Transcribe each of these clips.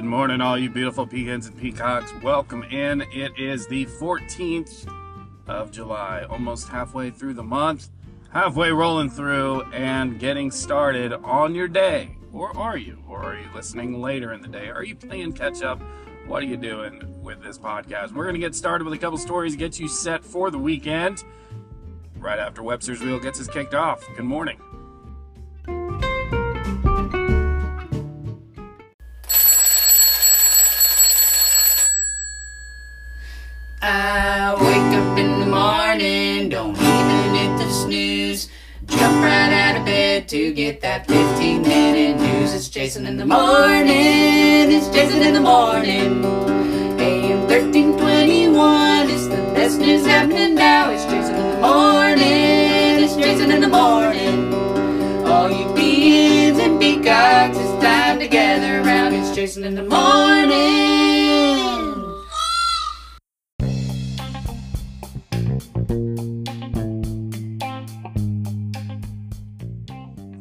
Good morning, all you beautiful peahens and peacocks. Welcome in. It is the 14th of July, almost halfway through the month, halfway rolling through and getting started on your day. Or are you? Or are you listening later in the day? Are you playing catch up? What are you doing with this podcast? We're going to get started with a couple stories, get you set for the weekend right after Webster's Wheel gets us kicked off. Good morning. To get that 15 minute news. It's Jason in the morning, it's Jason in the morning. AM 1321, it's the best news happening now. It's Jason in the morning, it's Jason in the morning. All you beans and peacocks, it's time to gather around. It's Jason in the morning.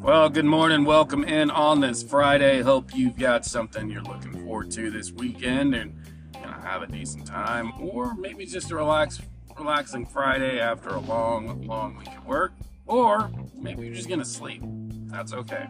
Well, good morning. Welcome in on this Friday. Hope you've got something you're looking forward to this weekend and gonna have a decent time, or maybe just a relax, relaxing Friday after a long, long week at work, or maybe you're just gonna sleep. That's okay.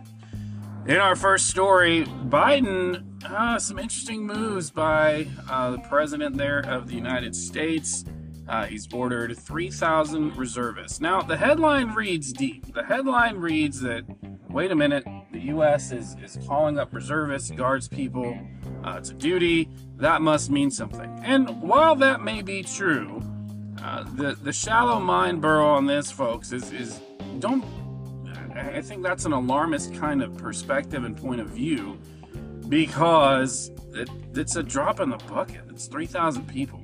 In our first story, Biden, uh, some interesting moves by uh, the president there of the United States. Uh, he's ordered 3,000 reservists. Now, the headline reads deep. The headline reads that, wait a minute, the U.S. is, is calling up reservists, guards people uh, to duty. That must mean something. And while that may be true, uh, the, the shallow mind burrow on this, folks, is, is don't. I think that's an alarmist kind of perspective and point of view because it, it's a drop in the bucket. It's 3,000 people.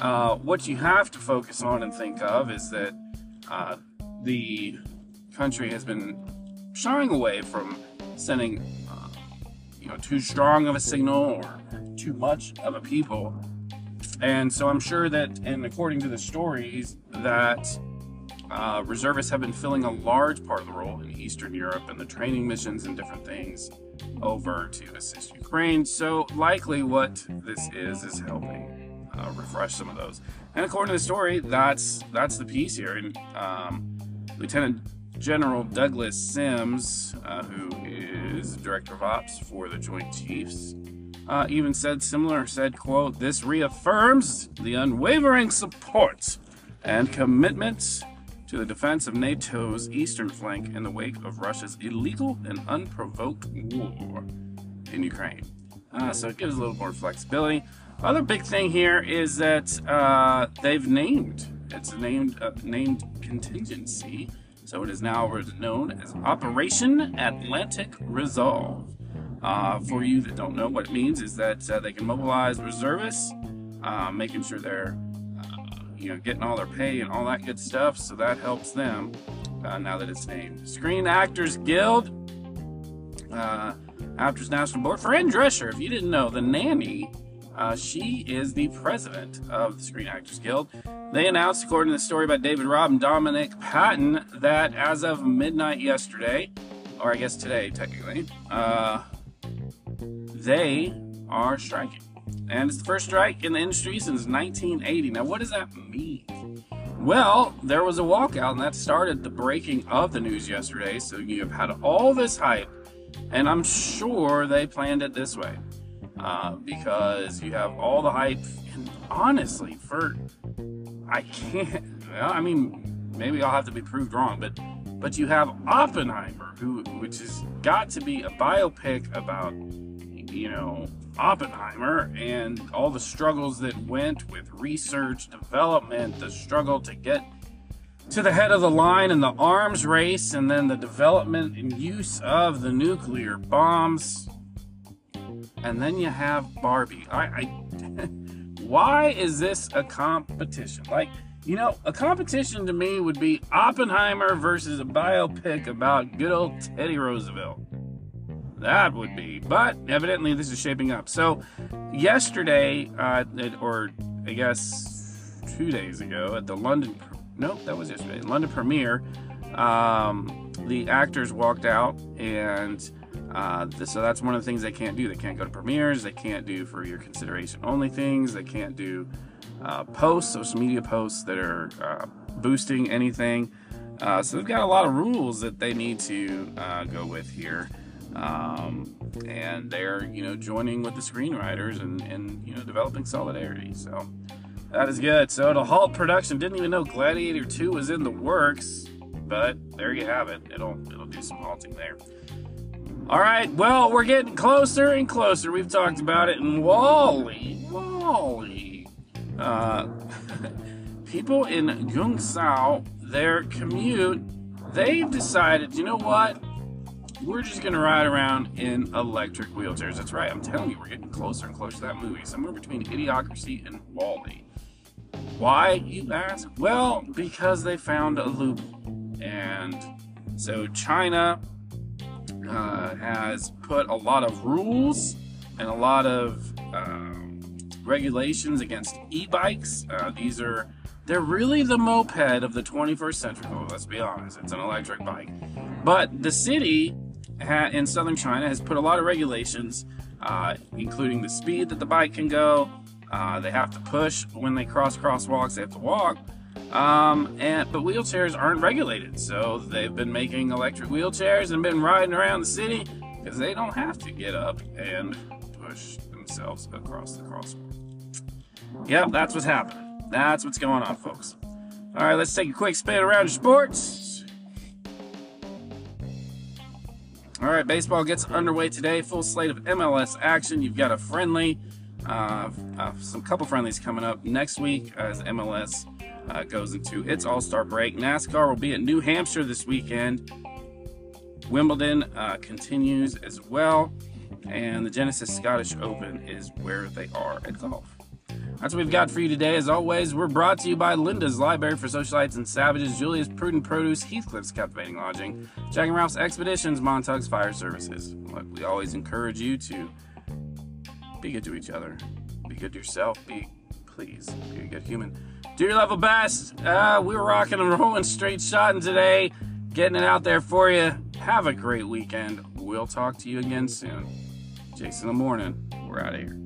Uh, what you have to focus on and think of is that uh, the country has been shying away from sending, uh, you know, too strong of a signal or too much of a people. And so I'm sure that, and according to the stories, that uh, reservists have been filling a large part of the role in Eastern Europe and the training missions and different things over to assist Ukraine. So likely what this is is helping uh, refresh some of those. And according to the story, that's that's the piece here. And um, Lieutenant General Douglas Sims, uh, who is director of ops for the Joint Chiefs, uh, even said similar. Said, "quote This reaffirms the unwavering support and commitment." To the defense of NATO's eastern flank in the wake of Russia's illegal and unprovoked war in Ukraine. Uh, so it gives a little more flexibility. Other big thing here is that uh, they've named it's named uh, named contingency, so it is now known as Operation Atlantic Resolve. Uh, for you that don't know what it means, is that uh, they can mobilize reservists, uh, making sure they're uh, you know getting all their pay and all that good stuff. So that helps them. now that it's named Screen Actors Guild. Actors National Board. Fran Drescher, if you didn't know, the nanny uh, she is the president of the Screen Actors Guild. They announced, according to the story by David Robb and Dominic Patten, that as of midnight yesterday, or I guess today technically, uh, they are striking. And it's the first strike in the industry since 1980. Now, what does that mean? Well, there was a walkout, and that started the breaking of the news yesterday. So you have had all this hype, and I'm sure they planned it this way uh, because you have all the hype. And honestly, for I can't. Well, I mean, maybe I'll have to be proved wrong, but but you have Oppenheimer, who which has got to be a biopic about you know Oppenheimer and all the struggles that went with research, development, the struggle to get to the head of the line in the arms race, and then the development and use of the nuclear bombs and then you have Barbie. I, I why is this a competition? Like, you know, a competition to me would be Oppenheimer versus a biopic about good old Teddy Roosevelt. That would be, but evidently this is shaping up. So, yesterday, uh, or I guess two days ago, at the London, nope, that was yesterday, London premiere, um, the actors walked out and Uh, so that's one of the things they can't do. They can't go to premieres. They can't do for your consideration only things. They can't do uh, posts, social media posts that are uh, boosting anything. Uh, so they've got a lot of rules that they need to uh, go with here. Um, and they're, you know, joining with the screenwriters and, and, you know, developing solidarity. So that is good. So it'll halt production. Didn't even know Gladiator 2 was in the works, but there you have it. It'll, it'll do some halting there. All right, well, we're getting closer and closer. We've talked about it in WALL-E. WALL-E. Uh, people in Guangzhou, their commute, they've decided, you know what? We're just going to ride around in electric wheelchairs. That's right. I'm telling you, we're getting closer and closer to that movie. Somewhere between Idiocracy and WALL-E. Why, you ask? Well, because they found a loop. And so China uh, has put a lot of rules and a lot of um, regulations against e-bikes. Uh, these are they're really the moped of the 21st century. Oh, let's be honest, it's an electric bike. But the city ha- in southern China has put a lot of regulations, uh, including the speed that the bike can go. Uh, they have to push when they cross crosswalks. They have to walk. Um, and but wheelchairs aren't regulated, so they've been making electric wheelchairs and been riding around the city because they don't have to get up and push themselves across the crosswalk. Yep, that's what's happening. That's what's going on, folks. All right, let's take a quick spin around sports. All right, baseball gets underway today. Full slate of MLS action. You've got a friendly, uh, uh, some couple friendlies coming up next week as MLS uh, goes into its All Star break. NASCAR will be at New Hampshire this weekend. Wimbledon uh, continues as well, and the Genesis Scottish Open is where they are at golf. That's what we've got for you today. As always, we're brought to you by Linda's Library for Socialites and Savages, Julia's Prudent Produce, Heathcliff's Captivating Lodging, Jack and Ralph's Expeditions, Montauk's Fire Services. Look, we always encourage you to be good to each other, be good to yourself, be, please, be a good human. Do your level best. Uh, we're rocking and rolling straight shotting today, getting it out there for you. Have a great weekend. We'll talk to you again soon. Jason the morning. We're out of here.